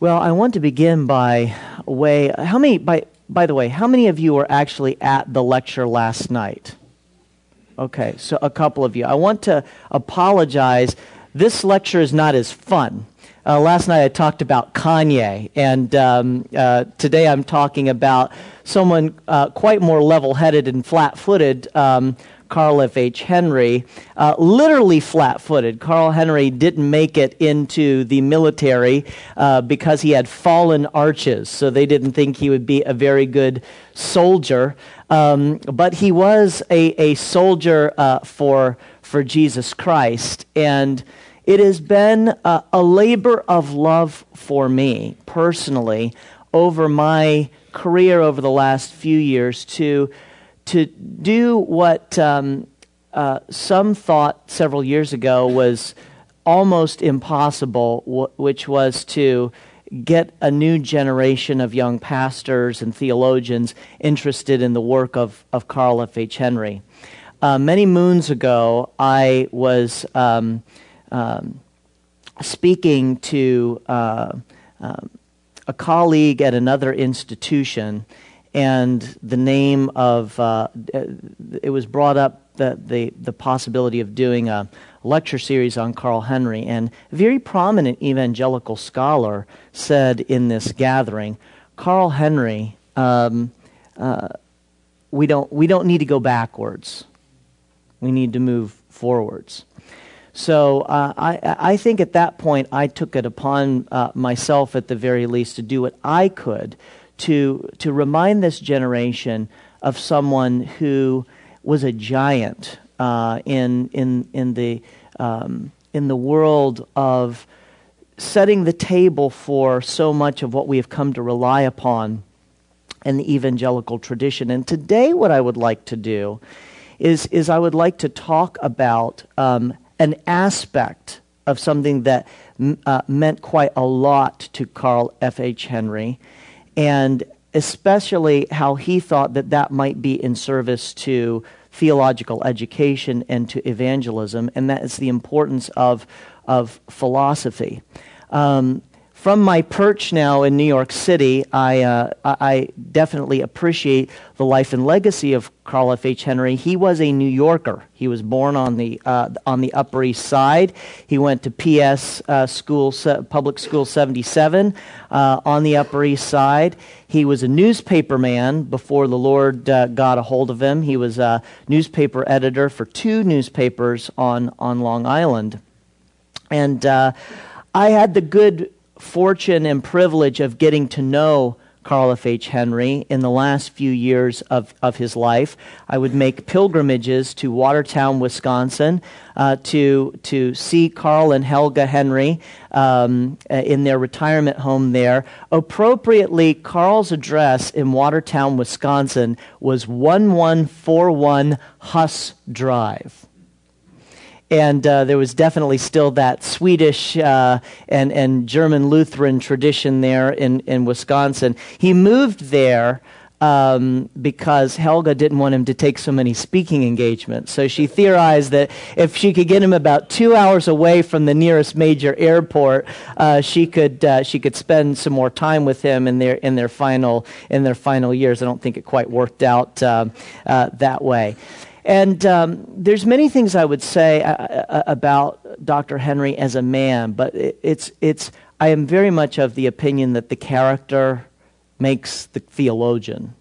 Well, I want to begin by way. How many? By by the way, how many of you were actually at the lecture last night? Okay, so a couple of you. I want to apologize. This lecture is not as fun. Uh, last night I talked about Kanye, and um, uh, today I'm talking about someone uh, quite more level headed and flat footed. Um, Carl F. H. Henry, uh, literally flat footed. Carl Henry didn't make it into the military uh, because he had fallen arches, so they didn't think he would be a very good soldier. Um, but he was a, a soldier uh, for, for Jesus Christ. And it has been a, a labor of love for me personally over my career over the last few years to to do what um, uh, some thought several years ago was almost impossible, which was to get a new generation of young pastors and theologians interested in the work of, of Carl F. H. Henry. Uh, many moons ago, I was um, um, speaking to uh, uh, a colleague at another institution and the name of uh, it was brought up the, the, the possibility of doing a lecture series on Carl Henry. And a very prominent evangelical scholar said in this gathering, Carl Henry, um, uh, we, don't, we don't need to go backwards. We need to move forwards. So uh, I, I think at that point I took it upon uh, myself, at the very least, to do what I could to, to remind this generation of someone who was a giant uh, in, in, in, the, um, in the world of setting the table for so much of what we have come to rely upon in the evangelical tradition. And today, what I would like to do is, is I would like to talk about um, an aspect of something that uh, meant quite a lot to Carl F.H. Henry and especially how he thought that that might be in service to theological education and to evangelism, and that is the importance of, of philosophy. Um, from my perch now in New York City, I, uh, I definitely appreciate the life and legacy of Carl F. H. Henry. He was a New Yorker. He was born on the, uh, on the Upper East Side. He went to PS uh, School, Public School 77 uh, on the Upper East Side. He was a newspaper man before the Lord uh, got a hold of him. He was a newspaper editor for two newspapers on, on Long Island. And uh, I had the good fortune and privilege of getting to know Carl F. H. Henry in the last few years of, of his life. I would make pilgrimages to Watertown, Wisconsin, uh, to, to see Carl and Helga Henry um, uh, in their retirement home there. Appropriately, Carl's address in Watertown, Wisconsin was 1141 Huss Drive and uh, there was definitely still that Swedish uh, and, and German Lutheran tradition there in, in Wisconsin. He moved there um, because Helga didn't want him to take so many speaking engagements. So she theorized that if she could get him about two hours away from the nearest major airport, uh, she could uh, she could spend some more time with him in their in their final in their final years. I don't think it quite worked out uh, uh that way. And um, there's many things I would say uh, uh, about Dr. Henry as a man, but it's, it's, I am very much of the opinion that the character makes the theologian.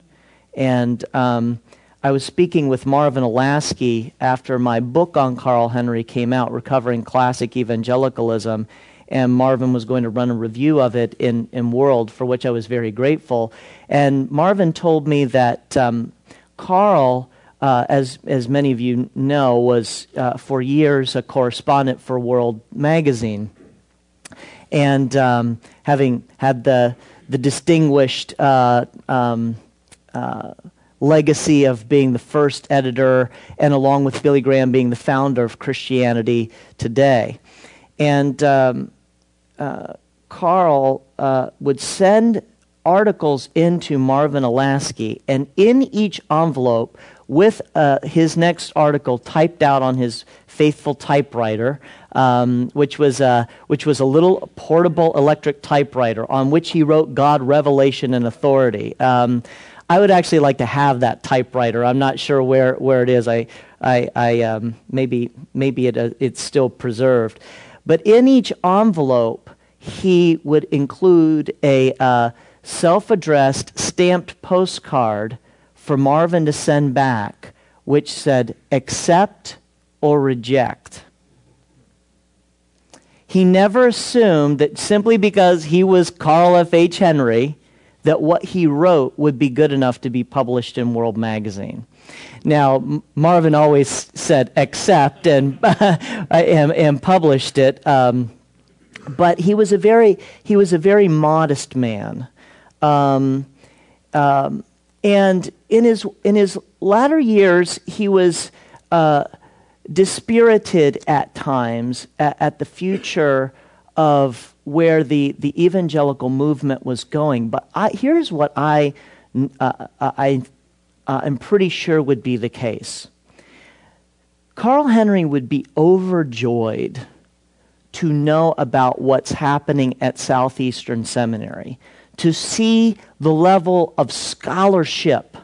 And um, I was speaking with Marvin Olasky after my book on Carl Henry came out, Recovering Classic Evangelicalism, and Marvin was going to run a review of it in, in World, for which I was very grateful. And Marvin told me that um, Carl uh, as, as many of you know, was uh, for years a correspondent for World Magazine. And um, having had the, the distinguished uh, um, uh, legacy of being the first editor, and along with Billy Graham, being the founder of Christianity Today. And um, uh, Carl uh, would send articles into Marvin Olasky, and in each envelope with uh, his next article typed out on his faithful typewriter, um, which, was a, which was a little portable electric typewriter on which he wrote God, revelation, and authority. Um, I would actually like to have that typewriter. I'm not sure where, where it is. I, I, I um, maybe maybe it, uh, it's still preserved. But in each envelope, he would include a uh, self addressed stamped postcard for Marvin to send back, which said, accept or reject. He never assumed that simply because he was Carl F. H. Henry, that what he wrote would be good enough to be published in World Magazine. Now, Marvin always said accept and, and, and, published it, um, but he was a very, he was a very modest man. Um, um, and in his, in his latter years, he was uh, dispirited at times at, at, the future of where the, the evangelical movement was going. But I, here's what I, uh, I uh, I'm pretty sure would be the case. Carl Henry would be overjoyed to know about what's happening at Southeastern Seminary, to see the level of scholarship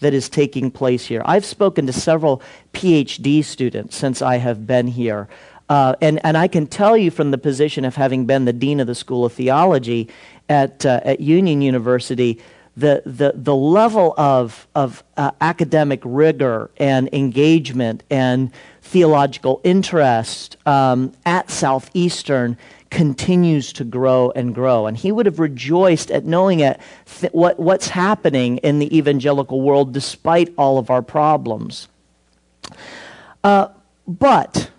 that is taking place here. I've spoken to several PhD students since I have been here. Uh, and, and I can tell you from the position of having been the dean of the School of Theology at, uh, at Union University the, the, the level of, of uh, academic rigor and engagement and theological interest um, at Southeastern continues to grow and grow. And he would have rejoiced at knowing it, th- what, what's happening in the evangelical world despite all of our problems. Uh, but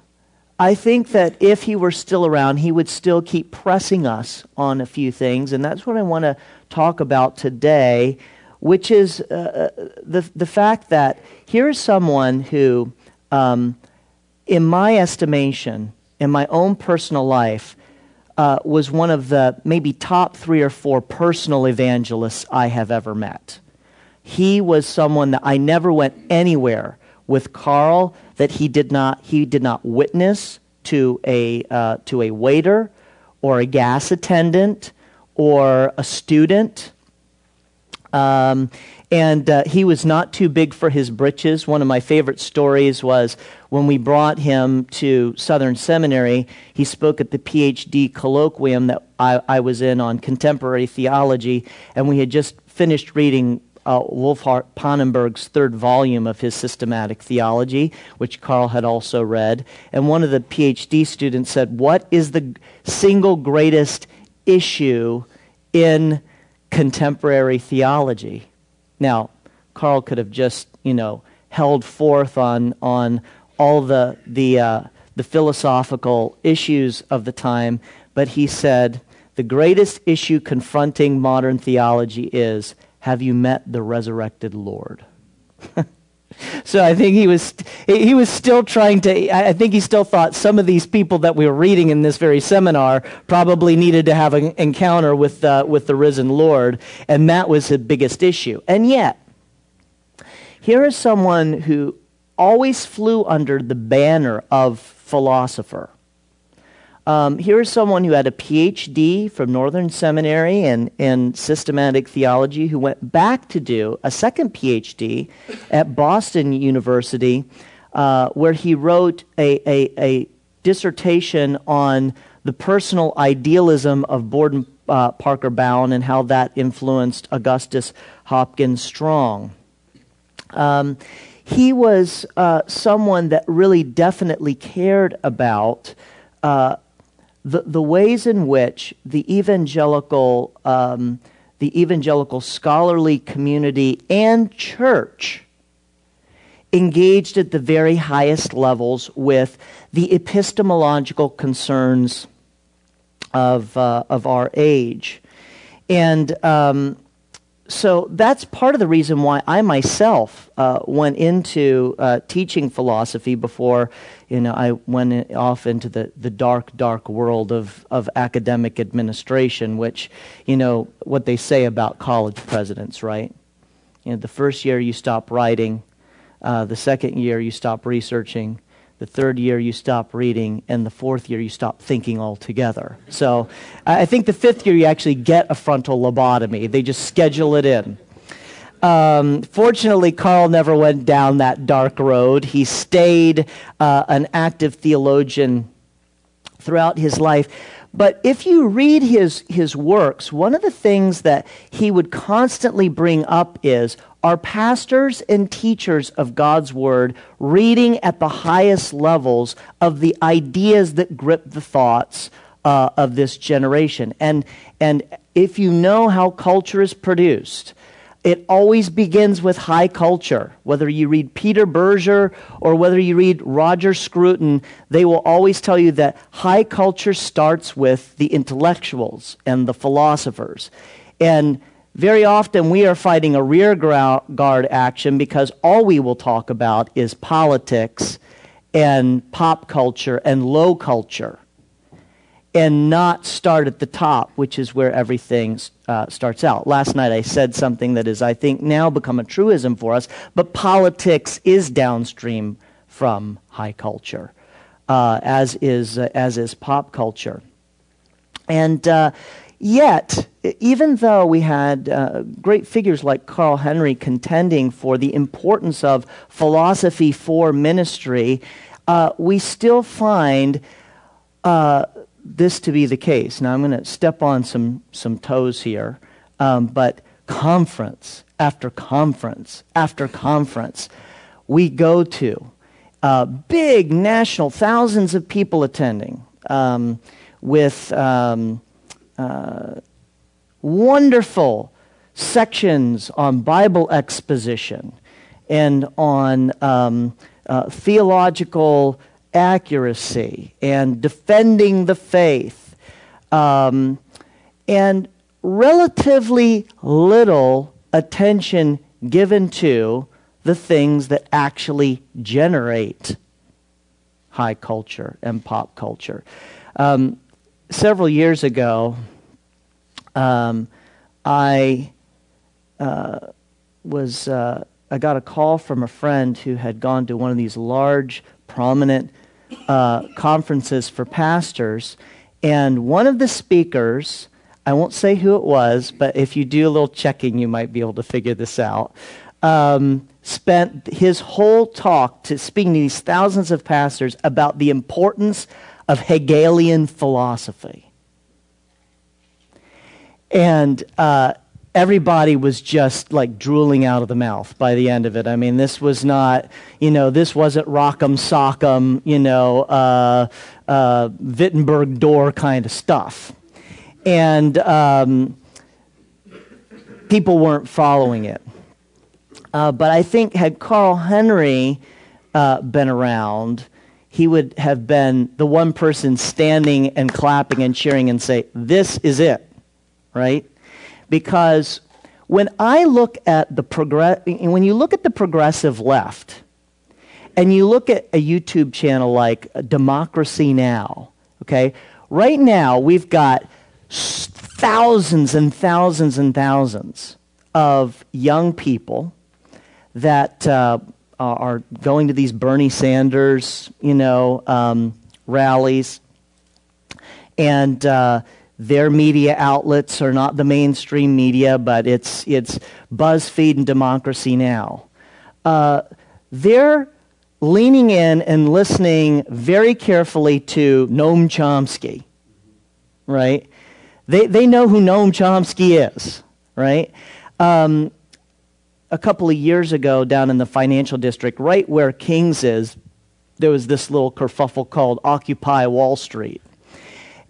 I think that if he were still around, he would still keep pressing us on a few things. And that's what I want to talk about today, which is uh, uh, the, the fact that here is someone who, um, in my estimation, in my own personal life, uh, was one of the maybe top three or four personal evangelists I have ever met. He was someone that I never went anywhere with Carl that he did not he did not witness to a uh, to a waiter or a gas attendant or a student. Um, and uh, he was not too big for his britches. One of my favorite stories was when we brought him to Southern Seminary, he spoke at the PhD colloquium that I, I was in on contemporary theology, and we had just finished reading uh, Wolfhart Pannenberg's third volume of his systematic theology, which Carl had also read. And one of the PhD students said, What is the single greatest issue in contemporary theology. Now, Carl could have just, you know, held forth on, on all the, the, uh, the philosophical issues of the time, but he said, the greatest issue confronting modern theology is have you met the resurrected Lord? So I think he was he was still trying to. I think he still thought some of these people that we were reading in this very seminar probably needed to have an encounter with uh, with the risen Lord, and that was his biggest issue. And yet, here is someone who always flew under the banner of philosopher. Um, here's someone who had a PhD from Northern Seminary in, in systematic theology who went back to do a second PhD at Boston University, uh, where he wrote a, a, a, dissertation on the personal idealism of Borden uh, Parker Bowne and how that influenced Augustus Hopkins Strong. Um, he was uh, someone that really definitely cared about uh, the, the ways in which the evangelical, um, the evangelical scholarly community and church engaged at the very highest levels with the epistemological concerns of, uh, of our age. And um, so that's part of the reason why I myself uh, went into uh, teaching philosophy before you know, I went off into the, the dark, dark world of, of academic administration, which, you know, what they say about college presidents, right? You know, the first year you stop writing, Uh, the second year, you stop researching. The third year, you stop reading. And the fourth year, you stop thinking altogether. So I think the fifth year, you actually get a frontal lobotomy. They just schedule it in. Um, fortunately, Carl never went down that dark road. He stayed uh, an active theologian throughout his life. But if you read his, his works, one of the things that he would constantly bring up is are pastors and teachers of God's Word reading at the highest levels of the ideas that grip the thoughts uh, of this generation? And, and if you know how culture is produced, it always begins with high culture. Whether you read Peter Berger or whether you read Roger Scruton, they will always tell you that high culture starts with the intellectuals and the philosophers. And very often we are fighting a rear guard action because all we will talk about is politics and pop culture and low culture and not start at the top, which is where everything uh, starts out. Last night I said something that is, I think, now become a truism for us, but politics is downstream from high culture, uh, as, is, uh, as is pop culture. And uh, yet, even though we had uh, great figures like Carl Henry contending for the importance of philosophy for ministry, uh, we still find this to be the case. Now, I'm going to step on some, some toes here, um, but conference after conference after conference we go to, uh, big national, thousands of people attending, um, with um, uh, wonderful sections on Bible exposition and on um, uh, theological accuracy and defending the faith, um, and relatively little attention given to the things that actually generate high culture and pop culture. Um, several years ago, um, I uh, was uh, I got a call from a friend who had gone to one of these large, prominent uh, conferences for pastors, and one of the speakers, I won't say who it was, but if you do a little checking, you might be able to figure this out. Um, spent his whole talk to speaking to these thousands of pastors about the importance of Hegelian philosophy. And uh, everybody was just like drooling out of the mouth by the end of it. I mean, this was not, you know, this wasn't rock'em sock'em, you know, uh, uh, Wittenberg door kind of stuff. And um, people weren't following it. Uh, but I think had Carl Henry uh, been around, he would have been the one person standing and clapping and cheering and say, This is it, right? Because when I look at the progress, when you look at the progressive left, and you look at a YouTube channel like Democracy Now, okay, right now we've got thousands and thousands and thousands of young people that uh, are going to these Bernie Sanders, you know, um, rallies, and uh, their media outlets are not the mainstream media, but it's, it's BuzzFeed and Democracy Now. Uh, they're leaning in and listening very carefully to Noam Chomsky, right? They, they know who Noam Chomsky is, right? Um, a couple of years ago, down in the financial district, right where King's is, there was this little kerfuffle called Occupy Wall Street.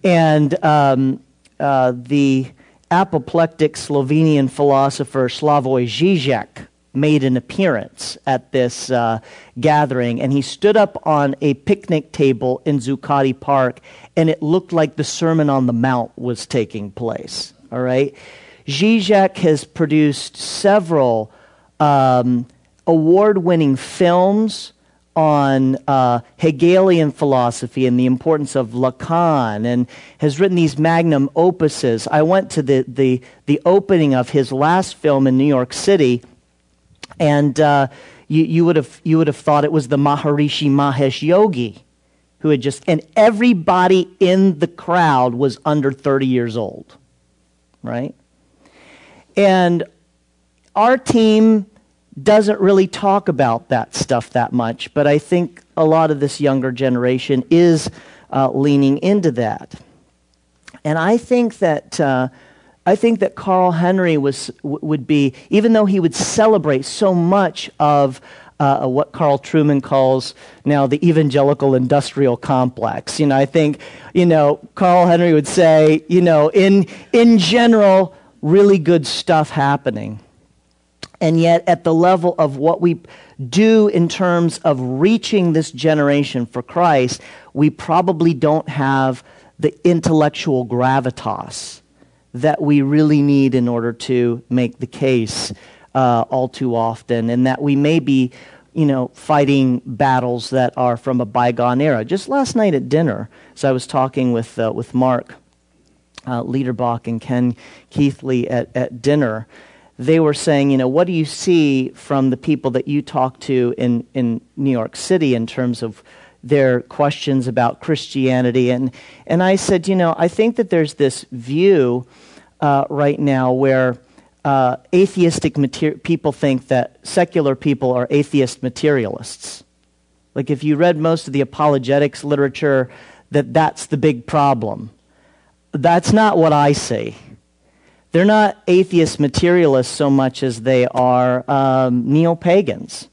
And um, uh, the apoplectic Slovenian philosopher Slavoj Žižek made an appearance at this uh, gathering, and he stood up on a picnic table in Zuccotti Park, and it looked like the Sermon on the Mount was taking place. All right? Zizek has produced several um, award winning films on uh, Hegelian philosophy and the importance of Lacan and has written these magnum opuses. I went to the, the, the opening of his last film in New York City, and uh, you, you, would have, you would have thought it was the Maharishi Mahesh Yogi who had just, and everybody in the crowd was under 30 years old, right? And our team doesn't really talk about that stuff that much, but I think a lot of this younger generation is uh, leaning into that. And I think that. Uh, I think that Carl Henry was, would be, even though he would celebrate so much of uh, what Carl Trueman calls now the evangelical industrial complex. You know, I think, you know, Carl Henry would say, you know, in, in general, really good stuff happening. And yet, at the level of what we do in terms of reaching this generation for Christ, we probably don't have the intellectual gravitas that we really need in order to make the case uh, all too often, and that we may be, you know, fighting battles that are from a bygone era. Just last night at dinner, as I was talking with, uh, with Mark uh, Liederbach and Ken Keithley at, at dinner, they were saying, you know, what do you see from the people that you talk to in, in New York City in terms of their questions about Christianity? And, and I said, you know, I think that there's this view uh, right now where uh, atheistic mater- people think that secular people are atheist materialists. Like if you read most of the apologetics literature, that that's the big problem. That's not what I see. They're not atheist materialists so much as they are um, neo pagans.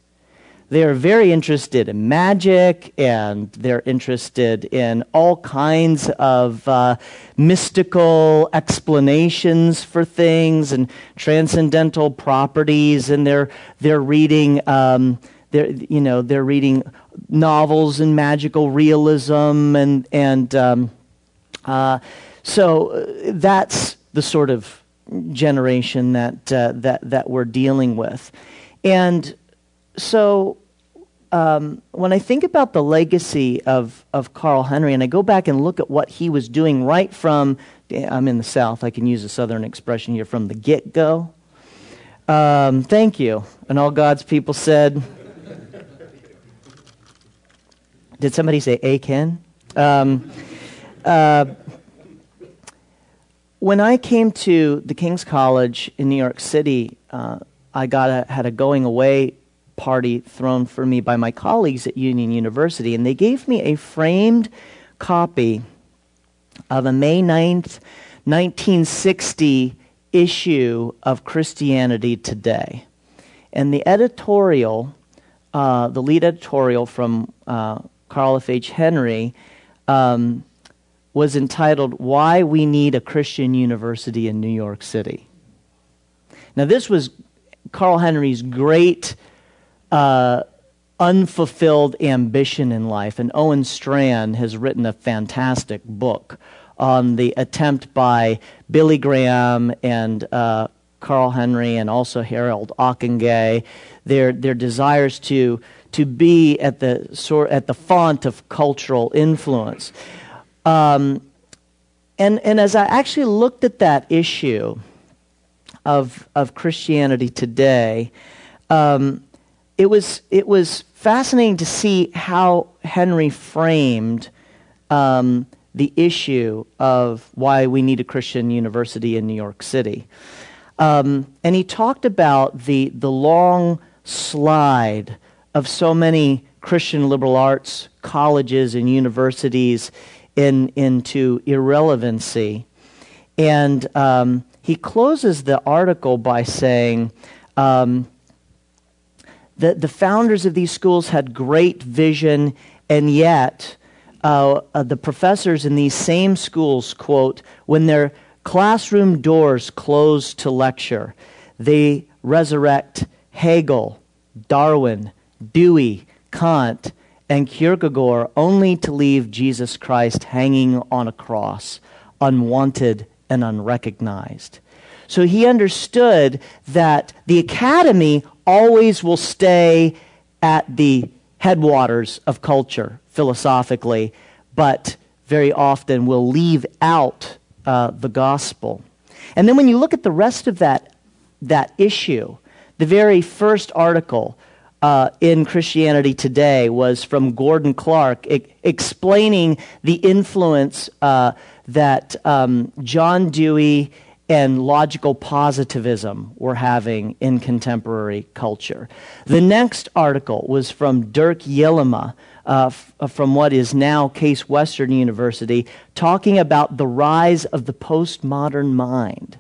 They are very interested in magic and they're interested in all kinds of uh, mystical explanations for things and transcendental properties. And they're, they're reading, um, they're, you know, they're reading novels and magical realism. And, and um, uh, so that's the sort of generation that, uh, that, that we're dealing with. And so um, when I think about the legacy of, of Carl Henry, and I go back and look at what he was doing right from, I'm in the South, I can use a Southern expression here, from the get go. Um, thank you. And all God's people said, Did somebody say A Ken? Um, uh, when I came to the King's College in New York City, uh, I got a, had a going away party thrown for me by my colleagues at Union University, and they gave me a framed copy of a May 9th, 1960 issue of Christianity Today. And the editorial, uh, the lead editorial from uh, Carl F. H. Henry, um, was entitled Why We Need a Christian University in New York City. Now, this was Carl Henry's great uh, unfulfilled ambition in life, and Owen Strachan has written a fantastic book on the attempt by Billy Graham and uh, Carl Henry and also Harold Ockenga, their, their desires to, to be at the, at the font of cultural influence. Um, and, and as I actually looked at that issue of, of Christianity today, um, it, was, it was fascinating to see how Henry framed um, the issue of why we need a Christian university in New York City. Um, and he talked about the, the long slide of so many Christian liberal arts colleges and universities in, into irrelevancy. And um, he closes the article by saying um, that the founders of these schools had great vision, and yet uh, uh, the professors in these same schools, quote, when their classroom doors close to lecture, they resurrect Hegel, Darwin, Dewey, Kant, and Kierkegaard only to leave Jesus Christ hanging on a cross, unwanted and unrecognized. So he understood that the academy always will stay at the headwaters of culture philosophically, but very often will leave out uh, the gospel. And then when you look at the rest of that, that issue, the very first article uh, in Christianity Today was from Gordon Clark, explaining the influence uh, that um, John Dewey and logical positivism were having in contemporary culture. The next article was from Dirk Jellema. Uh, f- uh, from what is now Case Western University, talking about the rise of the postmodern mind.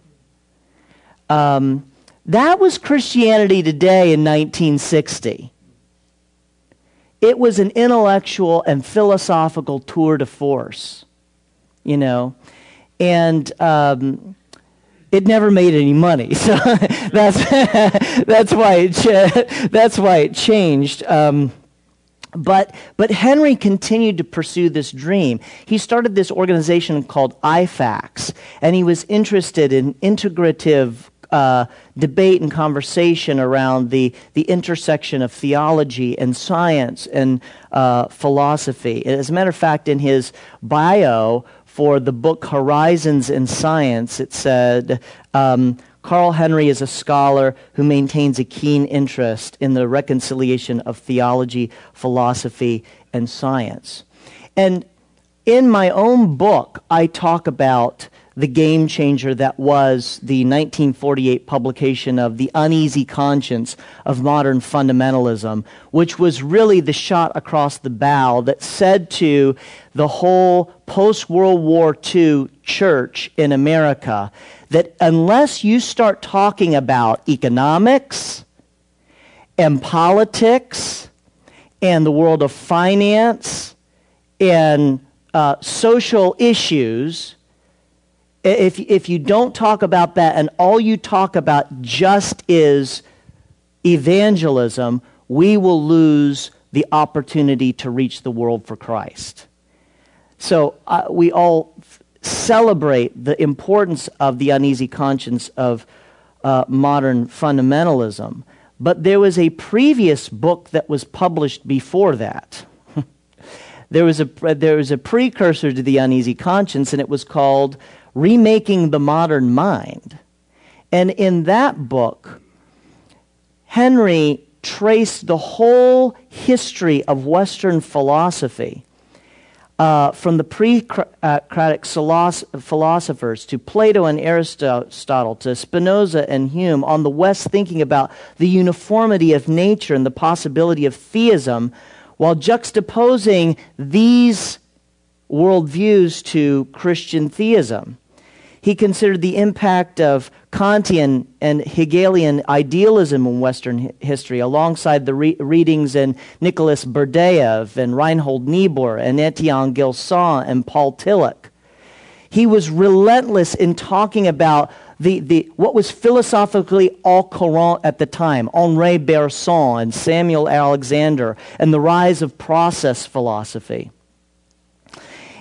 Um, that was Christianity Today in 1960. It was an intellectual and philosophical tour de force, you know, and um, it never made any money. So that's that's why it that's why it changed. Um, but, but Henry continued to pursue this dream. He started this organization called IFACS, and he was interested in integrative uh, debate and conversation around the, the intersection of theology and science and uh, philosophy. As a matter of fact, in his bio for the book Horizons in Science, it said, um, Carl Henry is a scholar who maintains a keen interest in the reconciliation of theology, philosophy, and science. And in my own book, I talk about the game changer that was the 1948 publication of The Uneasy Conscience of Modern Fundamentalism, which was really the shot across the bow that said to the whole post World War II church in America that unless you start talking about economics and politics and the world of finance and uh, social issues, if, if you don't talk about that and all you talk about just is evangelism, we will lose the opportunity to reach the world for Christ. So uh, we all f- celebrate the importance of the uneasy conscience of uh, modern fundamentalism. But there was a previous book that was published before that. there, was a, there was a precursor to the uneasy conscience, and it was called Remaking the Modern Mind. And in that book, Henry traced the whole history of Western philosophy uh, from the pre-Socratic philosophers to Plato and Aristotle to Spinoza and Hume on the West thinking about the uniformity of nature and the possibility of theism while juxtaposing these worldviews to Christian theism. He considered the impact of Kantian and Hegelian idealism in Western history, alongside the re- readings in Nicholas Berdyaev and Reinhold Niebuhr and Etienne Gilson and Paul Tillich. He was relentless in talking about the, the, what was philosophically au courant at the time, Henri Bergson and Samuel Alexander, and the rise of process philosophy.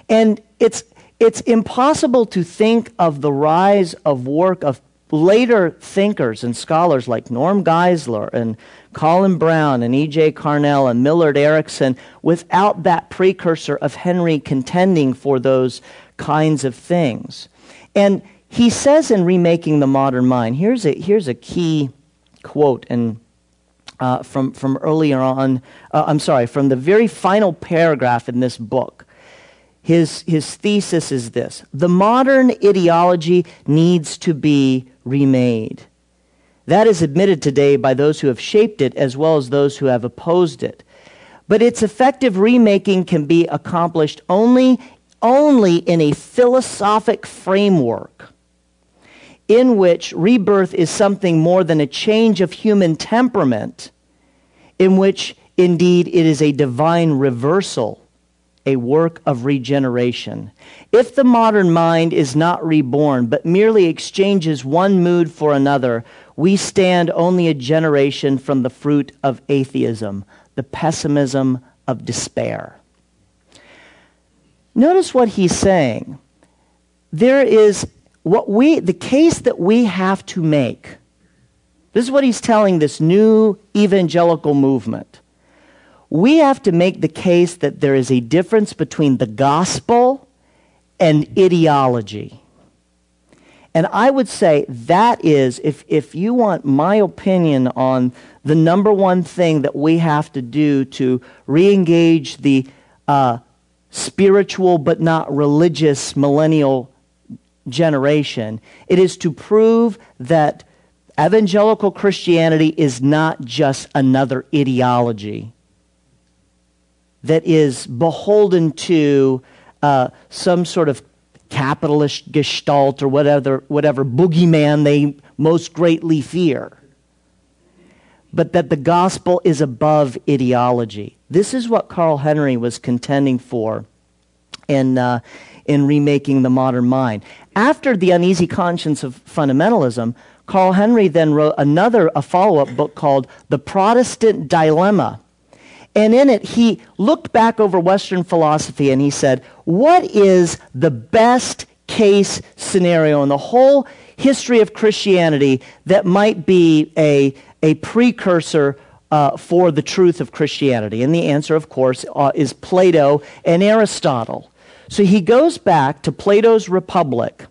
And it's, it's impossible to think of the rise of work of later thinkers and scholars like Norm Geisler and Colin Brown and E.J. Carnell and Millard Erickson without that precursor of Henry contending for those kinds of things. And he says in Remaking the Modern Mind, here's a, here's a key quote uh, from, from earlier on, uh, I'm sorry, from the very final paragraph in this book his, his thesis is this the modern ideology needs to be remade. That is admitted today by those who have shaped it as well as those who have opposed it. But its effective remaking can be accomplished only, only in a philosophic framework in which rebirth is something more than a change of human temperament, in which indeed it is a divine reversal a work of regeneration. If the modern mind is not reborn, but merely exchanges one mood for another, we stand only a generation from the fruit of atheism, the pessimism of despair. Notice what he's saying. There is what we, the case that we have to make. This is what he's telling this new evangelical movement we have to make the case that there is a difference between the gospel and ideology. And I would say that is, if, if you want my opinion on the number one thing that we have to do to re engage the uh, spiritual but not religious millennial generation, it is to prove that evangelical Christianity is not just another ideology that is beholden to uh, some sort of capitalist gestalt or whatever, whatever boogeyman they most greatly fear. But that the gospel is above ideology. This is what Carl Henry was contending for in, uh, in remaking the modern mind. After The Uneasy Conscience of Fundamentalism, Carl Henry then wrote another, a follow up book called The Protestant Dilemma. And in it, he looked back over Western philosophy and he said, What is the best case scenario in the whole history of Christianity that might be a, a precursor uh, for the truth of Christianity? And the answer, of course, uh, is Plato and Aristotle. So he goes back to Plato's Republic.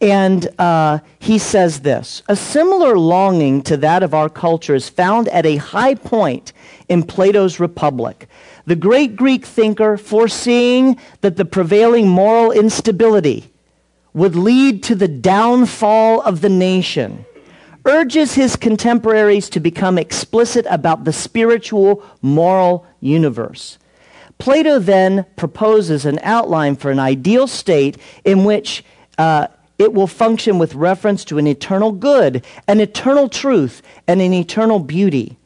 And uh, he says this A similar longing to that of our culture is found at a high point in Plato's Republic. The great Greek thinker, foreseeing that the prevailing moral instability would lead to the downfall of the nation, urges his contemporaries to become explicit about the spiritual moral universe. Plato then proposes an outline for an ideal state in which uh, it will function with reference to an eternal good, an eternal truth, and an eternal beauty.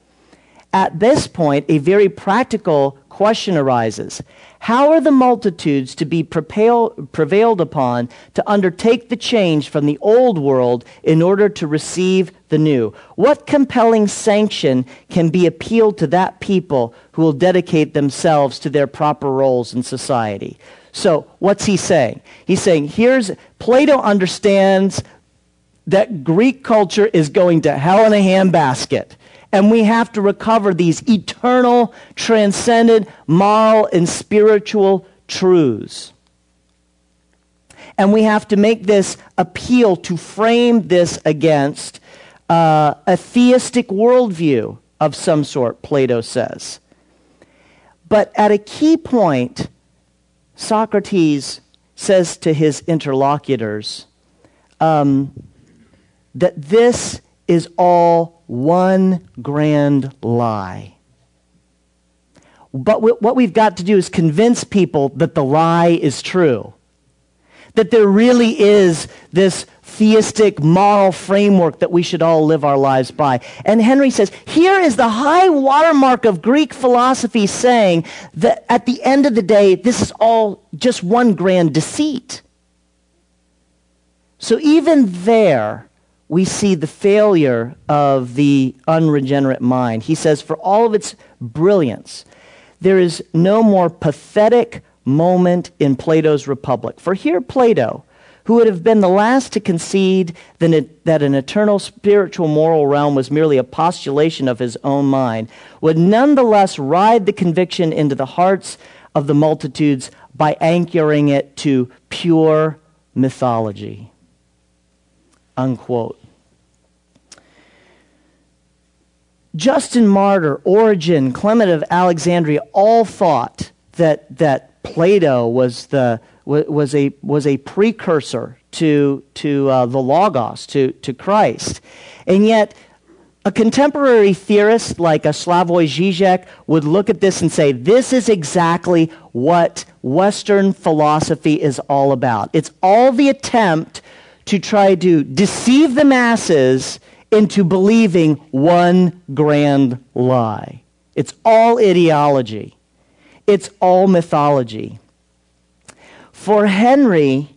At this point, a very practical question arises. How are the multitudes to be prevailed upon to undertake the change from the old world in order to receive the new? What compelling sanction can be appealed to that people who will dedicate themselves to their proper roles in society? So, what's he saying? He's saying, here's Plato understands that Greek culture is going to hell in a handbasket and we have to recover these eternal, transcendent, moral, and spiritual truths. And we have to make this appeal to frame this against uh, a theistic worldview of some sort, Plato says. But at a key point, Socrates says to his interlocutors um, that this is all one grand lie. But what we've got to do is convince people that the lie is true. That there really is this theistic moral framework that we should all live our lives by. And Henry says, here is the high watermark of Greek philosophy saying that at the end of the day, this is all just one grand deceit. So even there, we see the failure of the unregenerate mind. He says, for all of its brilliance, there is no more pathetic moment in Plato's Republic. For here, Plato, who would have been the last to concede that an eternal spiritual moral realm was merely a postulation of his own mind, would nonetheless ride the conviction into the hearts of the multitudes by anchoring it to pure mythology. Unquote. Justin Martyr, Origen, Clement of Alexandria all thought that, that Plato was, the, was, a, was a precursor to, to uh, the Logos, to, to Christ. And yet, a contemporary theorist like a Slavoj Žižek would look at this and say, this is exactly what Western philosophy is all about. It's all the attempt to try to deceive the masses into believing one grand lie. It's all ideology, it's all mythology. For Henry,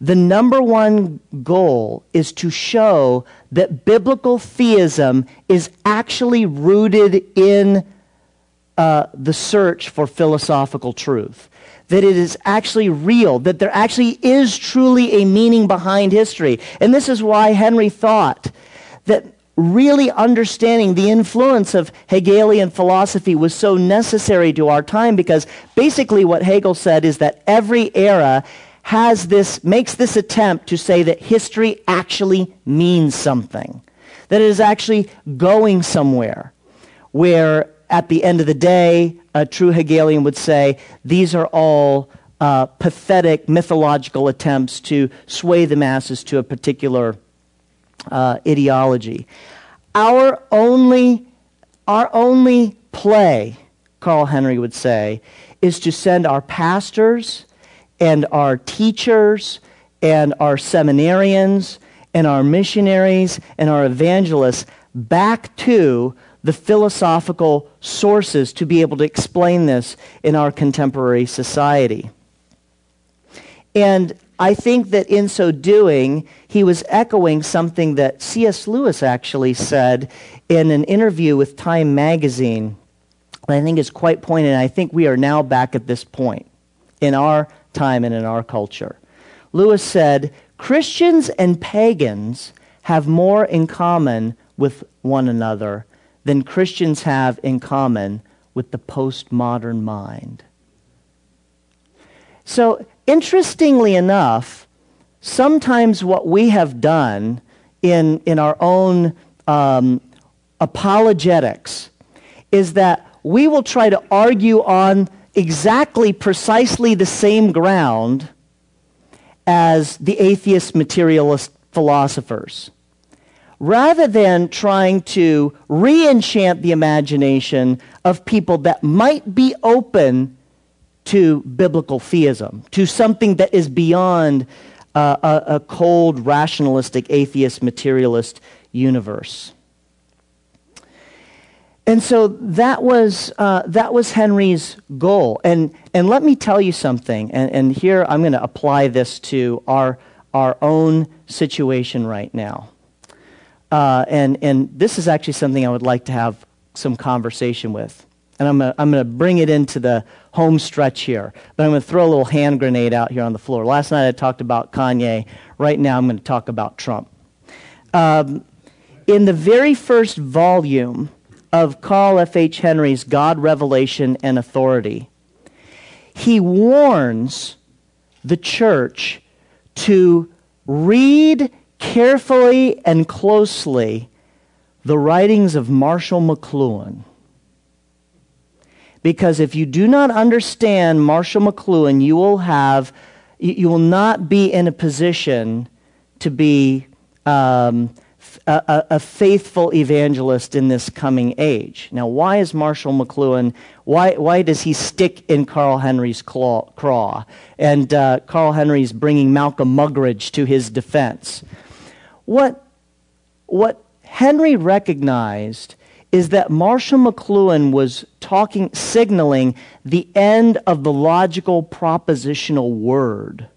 the number one goal is to show that biblical theism is actually rooted in uh, the search for philosophical truth. That it is actually real, that there actually is truly a meaning behind history. And this is why Henry thought that really understanding the influence of Hegelian philosophy was so necessary to our time because basically what Hegel said is that every era has this, makes this attempt to say that history actually means something, that it is actually going somewhere, where at the end of the day, a true Hegelian would say these are all uh, pathetic mythological attempts to sway the masses to a particular uh, ideology. Our only, our only play, Carl Henry would say, is to send our pastors and our teachers and our seminarians and our missionaries and our evangelists back to the philosophical sources to be able to explain this in our contemporary society. And I think that in so doing, he was echoing something that C.S. Lewis actually said in an interview with Time magazine. I think is quite poignant. I think we are now back at this point in our time and in our culture. Lewis said, Christians and pagans have more in common with one another than Christians have in common with the postmodern mind. So, interestingly enough, sometimes what we have done in, in our own um, apologetics is that we will try to argue on exactly precisely the same ground as the atheist materialist philosophers. Rather than trying to re enchant the imagination of people that might be open to biblical theism, to something that is beyond uh, a, a cold, rationalistic, atheist, materialist universe. And so that was, uh, that was Henry's goal. And, and let me tell you something, and, and here I'm going to apply this to our, our own situation right now. Uh, and, and this is actually something I would like to have some conversation with. And I'm going I'm to bring it into the home stretch here. But I'm going to throw a little hand grenade out here on the floor. Last night I talked about Kanye. Right now I'm going to talk about Trump. Um, in the very first volume of Carl F.H. Henry's God, Revelation, and Authority, he warns the church to read carefully and closely the writings of Marshall McLuhan. Because if you do not understand Marshall McLuhan, you will have, you will not be in a position to be um, a, a, faithful evangelist in this coming age. Now, why is Marshall McLuhan, why, why does he stick in Carl Henry's claw? craw? And uh, Carl Henry's bringing Malcolm Muggeridge to his defense. What, what Henry recognized is that Marshall McLuhan was talking, signaling the end of the logical propositional word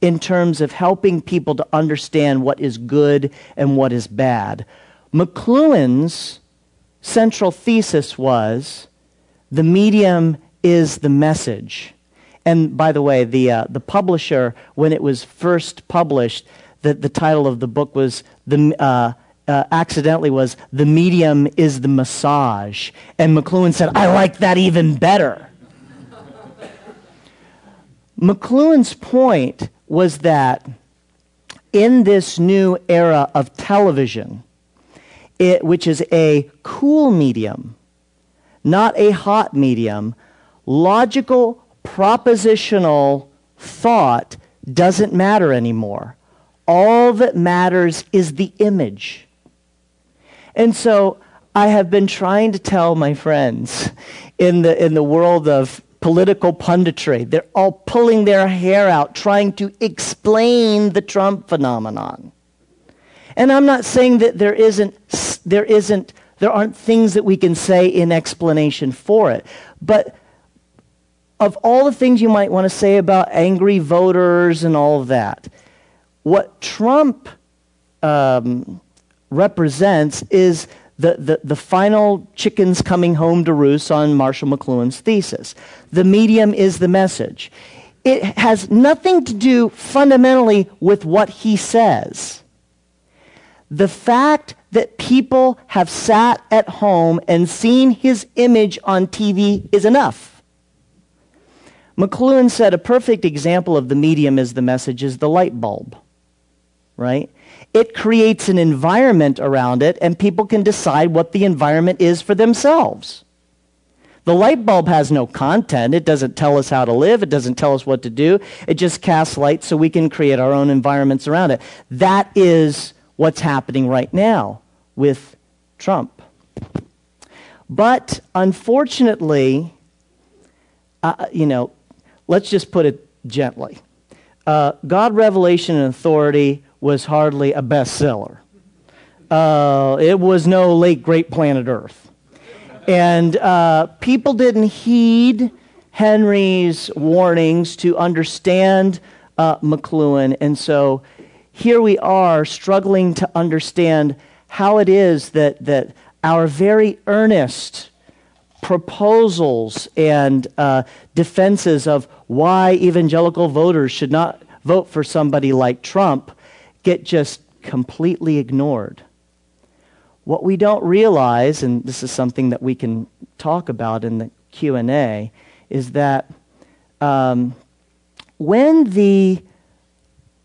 in terms of helping people to understand what is good and what is bad. McLuhan's central thesis was the medium is the message. And by the way, the, uh, the publisher, when it was first published, the, the title of the book was the uh, uh, accidentally was the medium is the massage. And mcluhan said i like that even better. Mcluhan's point was that in this new era of television it, which is a cool medium not a hot medium logical propositional thought doesn't matter anymore. All that matters is the image. And so I have been trying to tell my friends in the, in the world of political punditry, they're all pulling their hair out trying to explain the Trump phenomenon. And I'm not saying that there isn't, there isn't, there aren't things that we can say in explanation for it. But of all the things you might want to say about angry voters and all of that, what Trump um, represents is the, the, the final chickens coming home to roost on Marshall McLuhan's thesis. The medium is the message. It has nothing to do fundamentally with what he says. The fact that people have sat at home and seen his image on TV is enough. McLuhan said a perfect example of the medium is the message is the light bulb, right? It creates an environment around it, and people can decide what the environment is for themselves. The light bulb has no content. It doesn't tell us how to live. It doesn't tell us what to do. It just casts light so we can create our own environments around it. That is what's happening right now with Trump. But unfortunately, uh, you know, let's just put it gently. Uh, God, Revelation, and Authority was hardly a bestseller. Uh, it was no late great planet Earth. And uh, people didn't heed Henry's warnings to understand uh, McLuhan. And so here we are struggling to understand how it is that, that our very earnest proposals and uh, defenses of why evangelical voters should not vote for somebody like Trump get just completely ignored. What we don't realize, and this is something that we can talk about in the Q&A, is that um, when the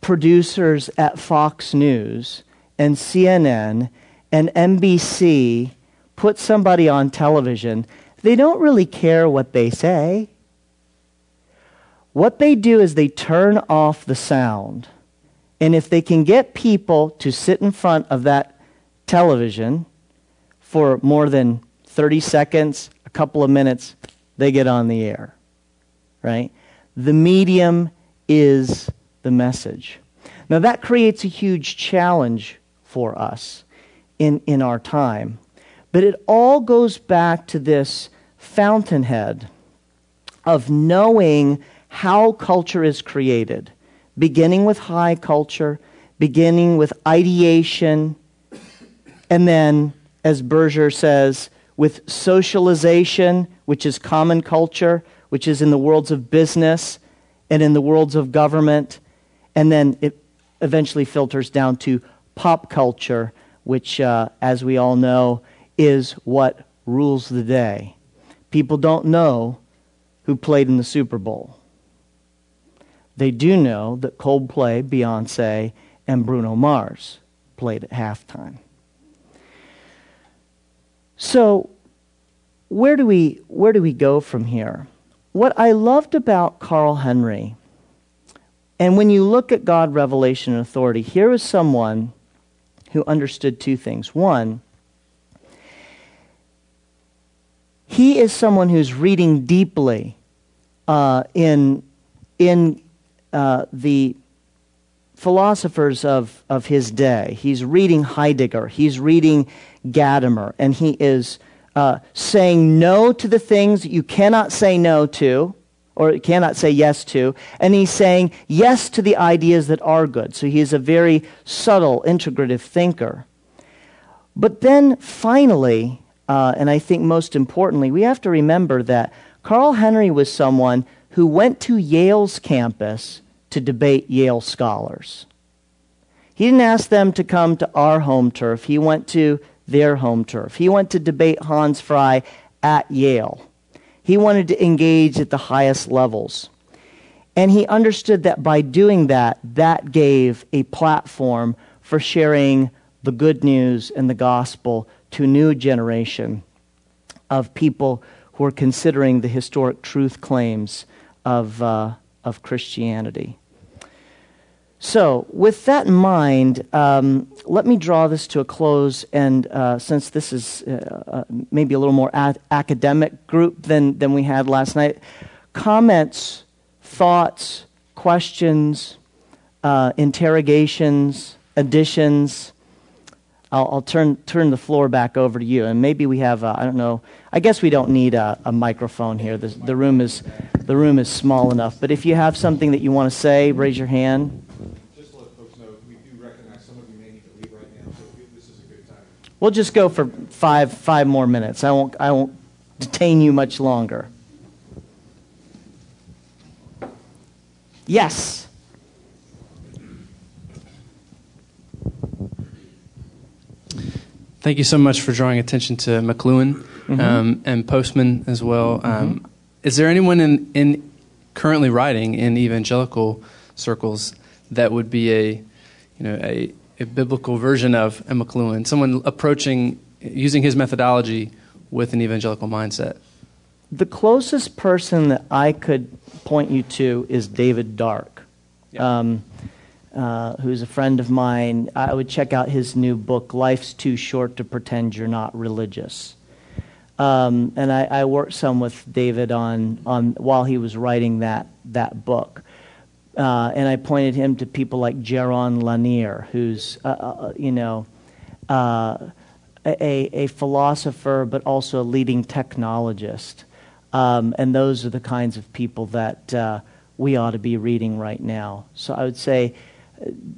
producers at Fox News and CNN and NBC put somebody on television, they don't really care what they say. What they do is they turn off the sound. And if they can get people to sit in front of that television for more than 30 seconds, a couple of minutes, they get on the air. Right? The medium is the message. Now, that creates a huge challenge for us in, in our time. But it all goes back to this fountainhead of knowing how culture is created, beginning with high culture, beginning with ideation, and then, as Berger says, with socialization, which is common culture, which is in the worlds of business and in the worlds of government, and then it eventually filters down to pop culture, which, uh, as we all know, is what rules the day. People don't know who played in the Super Bowl. They do know that Coldplay, Beyonce, and Bruno Mars played at halftime. So, where do we where do we go from here? What I loved about Carl Henry, and when you look at God, revelation, and authority, here is someone who understood two things. One, he is someone who's reading deeply uh, in in uh, the philosophers of, of his day. He's reading Heidegger, he's reading Gadamer, and he is uh, saying no to the things you cannot say no to or cannot say yes to, and he's saying yes to the ideas that are good. So he is a very subtle, integrative thinker. But then finally, uh, and I think most importantly, we have to remember that Carl Henry was someone who went to Yale's campus to debate Yale scholars. He didn't ask them to come to our home turf. He went to their home turf. He went to debate Hans Frei at Yale. He wanted to engage at the highest levels. And he understood that by doing that, that gave a platform for sharing the good news and the gospel to a new generation of people who are considering the historic truth claims of, uh, of Christianity. So, with that in mind, um, let me draw this to a close. And uh, since this is uh, uh, maybe a little more ad- academic group than, than we had last night, comments, thoughts, questions, uh, interrogations, additions, I'll, I'll, turn, turn the floor back over to you. And maybe we have, uh, I don't know, I guess we don't need a, a microphone here. The, the, room is, the room is small enough. But if you have something that you want to say, raise your hand. Just to let folks know, we do recognize some of you may need to leave right now, so this is a good time. We'll just go for five, five more minutes. I won't, I won't detain you much longer. Yes. Thank you so much for drawing attention to McLuhan mm-hmm. um, and Postman as well. Um, mm-hmm. Is there anyone in, in currently writing in evangelical circles that would be a, you know, a, a biblical version of Emma McLuhan, someone approaching, using his methodology with an evangelical mindset? The closest person that I could point you to is David Dark. Yeah. Um, uh, who's a friend of mine, I would check out his new book, Life's Too Short to Pretend You're Not Religious. Um, and I, I, worked some with David on, on while he was writing that, that book. Uh, and I pointed him to people like Jaron Lanier, who's, uh, uh, uh you know, uh, a, a philosopher, but also a leading technologist. Um, and those are the kinds of people that we ought to be reading right now. So I would say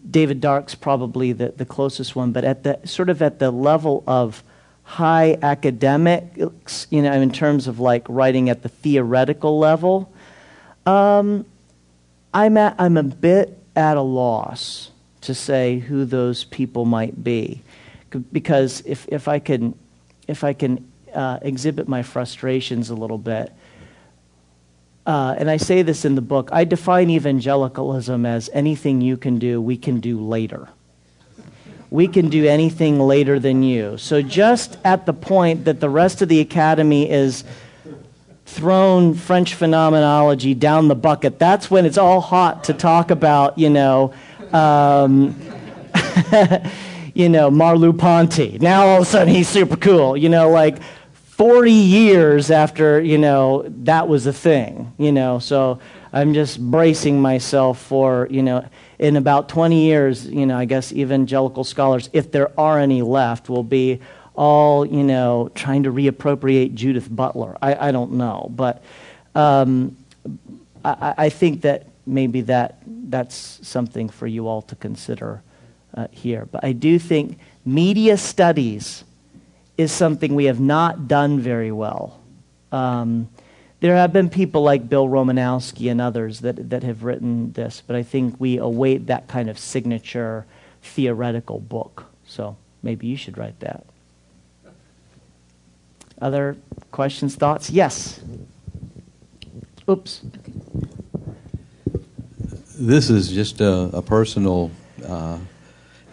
David Dark's probably the, the closest one, but at the sort of at the level of high academics, you know, in terms of like writing at the theoretical level, um, I'm at, I'm a bit at a loss to say who those people might be, because if if I can if I can uh, exhibit my frustrations a little bit uh, and I say this in the book, I define evangelicalism as anything you can do, we can do later. We can do anything later than you. So, just at the point that the rest of the academy is thrown French phenomenology down the bucket, that's when it's all hot to talk about, you know, um, you know, Merleau-Ponty. Now all of a sudden he's super cool, you know, like 40 years after, you know, that was a thing, you know. So I'm just bracing myself for, you know, in about 20 years, you know, I guess evangelical scholars, if there are any left, will be all, you know, trying to reappropriate Judith Butler. I, I don't know. But um, I, I, think that maybe that that's something for you all to consider uh, here. But I do think media studies is something we have not done very well. Um, there have been people like Bill Romanowski and others that, that have written this, but I think we await that kind of signature theoretical book. So maybe you should write that. Other questions, thoughts? Yes. Oops. This is just a, a personal uh,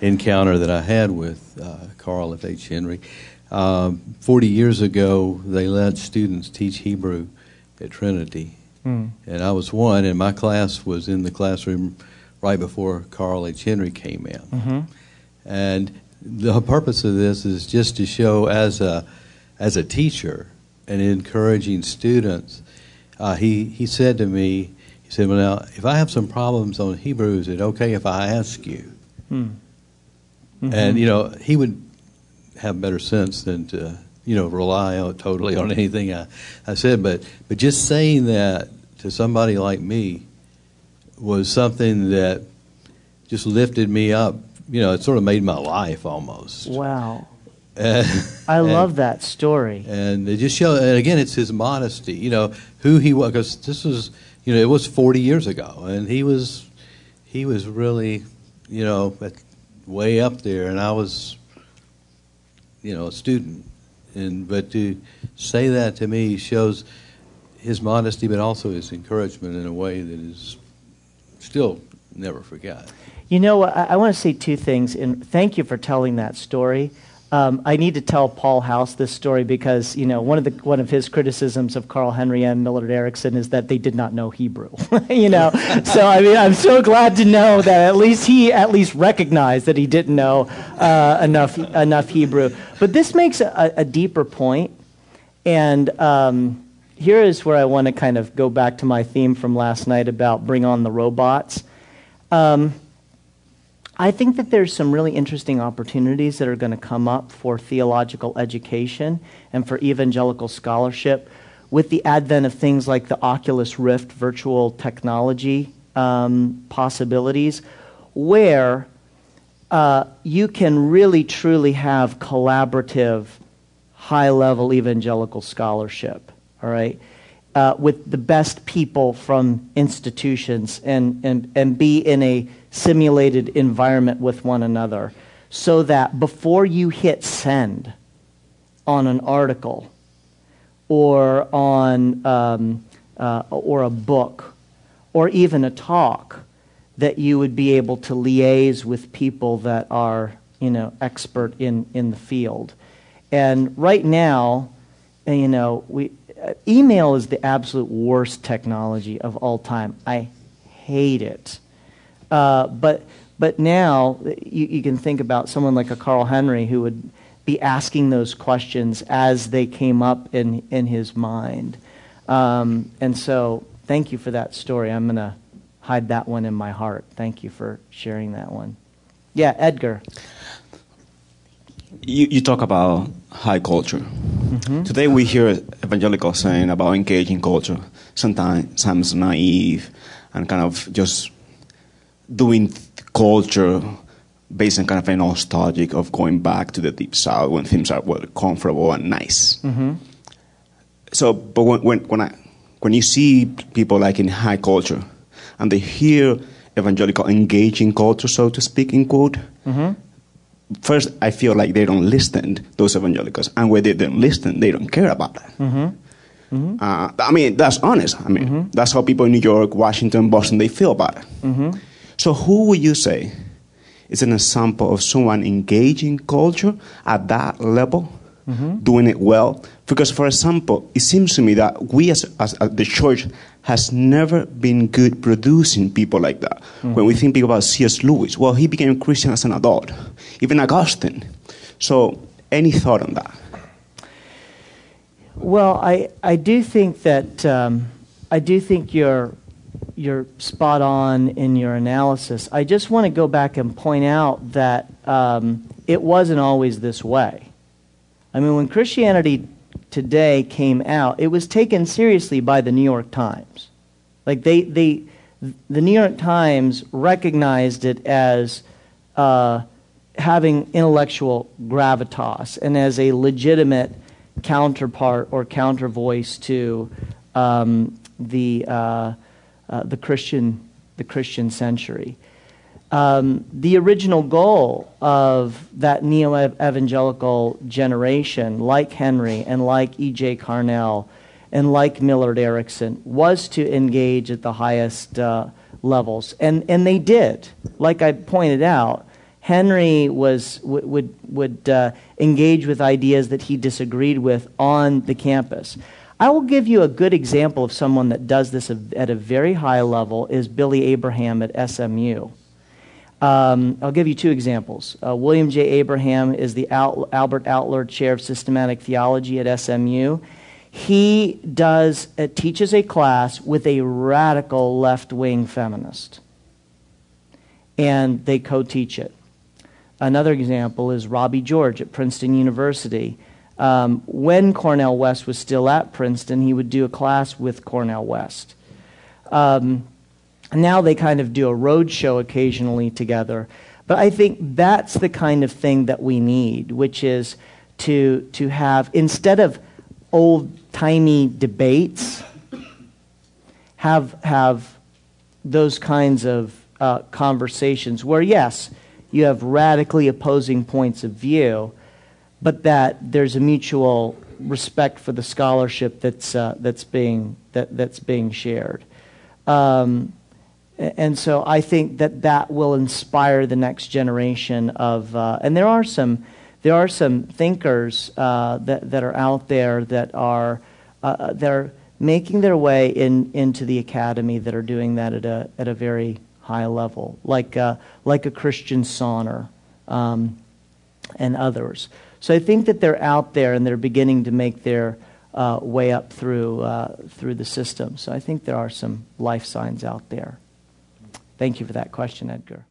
encounter that I had with uh, Carl F. H. Henry. Um, 40 years ago, they let students teach Hebrew at Trinity. Mm. And I was one, and my class was in the classroom right before Carl H. Henry came in. Mm-hmm. And the purpose of this is just to show as a, as a teacher and encouraging students. Uh, he, he said to me, he said, Well, now, if I have some problems on Hebrew, is it okay if I ask you? Mm. Mm-hmm. And, you know, he would have better sense than to you know rely on, totally on anything I, I said. But but just saying that to somebody like me was something that just lifted me up. You know, it sort of made my life almost. Wow. And, I love and, that story. And it just shows, and again, it's his modesty. You know, who he was, because this was, you know, it was 40 years ago, and he was, he was really, you know, way up there, and I was you know, a student. And but to say that to me shows his modesty, but also his encouragement in a way that is still never forgot. You know, I, I want to say two things, and thank you for telling that story. Um, I need to tell Paul House this story because you know one of the one of his criticisms of Carl Henry and Millard Erickson is that they did not know Hebrew. you know, so I mean I'm so glad to know that at least he at least recognized that he didn't know uh, enough enough Hebrew. But this makes a, a deeper point, and um, here is where I want to kind of go back to my theme from last night about bring on the robots. Um, I think that there's some really interesting opportunities that are going to come up for theological education and for evangelical scholarship with the advent of things like the Oculus Rift virtual technology um, possibilities, where uh, you can really truly have collaborative, high level evangelical scholarship. All right? Uh, with the best people from institutions and, and, and be in a simulated environment with one another so that before you hit send on an article or on um, uh, or a book or even a talk that you would be able to liaise with people that are, you know, expert in, in the field. And right now, you know, we, email is the absolute worst technology of all time. I hate it. Uh, but, but now you, you can think about someone like a Carl Henry who would be asking those questions as they came up in, in his mind. Um, and so, thank you for that story. I'm to hide that one in my heart. Thank you for sharing that one. Yeah, Edgar. You, you talk about high culture. Mm-hmm. Today we hear evangelicals saying about engaging culture, sometimes, sometimes naive and kind of just doing culture based on kind of a nostalgic of going back to the deep south when things are well comfortable and nice. Mm-hmm. So, but when, when, when, I, when you see people like in high culture and they hear evangelical engaging culture, so to speak, in quote, mm-hmm. First I feel like they don't listen, those evangelicals. And when they don't listen, they don't care about that. Mm-hmm. Mm-hmm. Uh, I mean, that's honest. I mean, mm-hmm. that's how people in New York, Washington, Boston, they feel about it. Mm-hmm. So who would you say is an example of someone engaging culture at that level, mm-hmm. doing it well? Because, for example, it seems to me that we as, as, as the church has never been good producing people like that. Mm-hmm. When we think about C.S. Lewis, well, he became a Christian as an adult, even Augustine. So, any thought on that? Well, I, I do think that um, I do think you're you're spot on in your analysis. I just want to go back and point out that um, it wasn't always this way. I mean, when Christianity today came out, it was taken seriously by the New York Times. Like they, they the New York Times recognized it as uh, having intellectual gravitas and as a legitimate counterpart or counter voice to um, the uh, uh, the Christian the Christian century. Um, the original goal of that neo evangelical generation, like Henry and like E.J. Carnell and like Millard Erickson, was to engage at the highest uh, levels. And, and they did. Like I pointed out, Henry was, would, would, would uh, engage with ideas that he disagreed with on the campus. I will give you a good example of someone that does this at a very high level is Billy Abraham at SMU. Um, I'll give you two examples. Uh, William J. Abraham is the Al- Albert Outler Chair of Systematic Theology at SMU. He does uh, teaches a class with a radical left-wing feminist, and they co-teach it. Another example is Robbie George at Princeton University. Um, when Cornel West was still at Princeton, he would do a class with Cornel West. Um, now they kind of do a road show occasionally together. But I think that's the kind of thing that we need, which is to, to have, instead of old timey debates, have, have those kinds of uh, conversations where, yes, you have radically opposing points of view, but that there's a mutual respect for the scholarship that's, uh, that's, being, that, that's being shared. Um, and so I think that that will inspire the next generation of, uh, and there are some, there are some thinkers uh, that, that are out there that are, uh, uh that are making their way in, into the academy that are doing that at a, at a very high level, like, uh, like a Christian Sauner um, and others. So I think that they're out there and they're beginning to make their uh, way up through, uh, through the system. So I think there are some life signs out there. Thank you for that question, Edgar.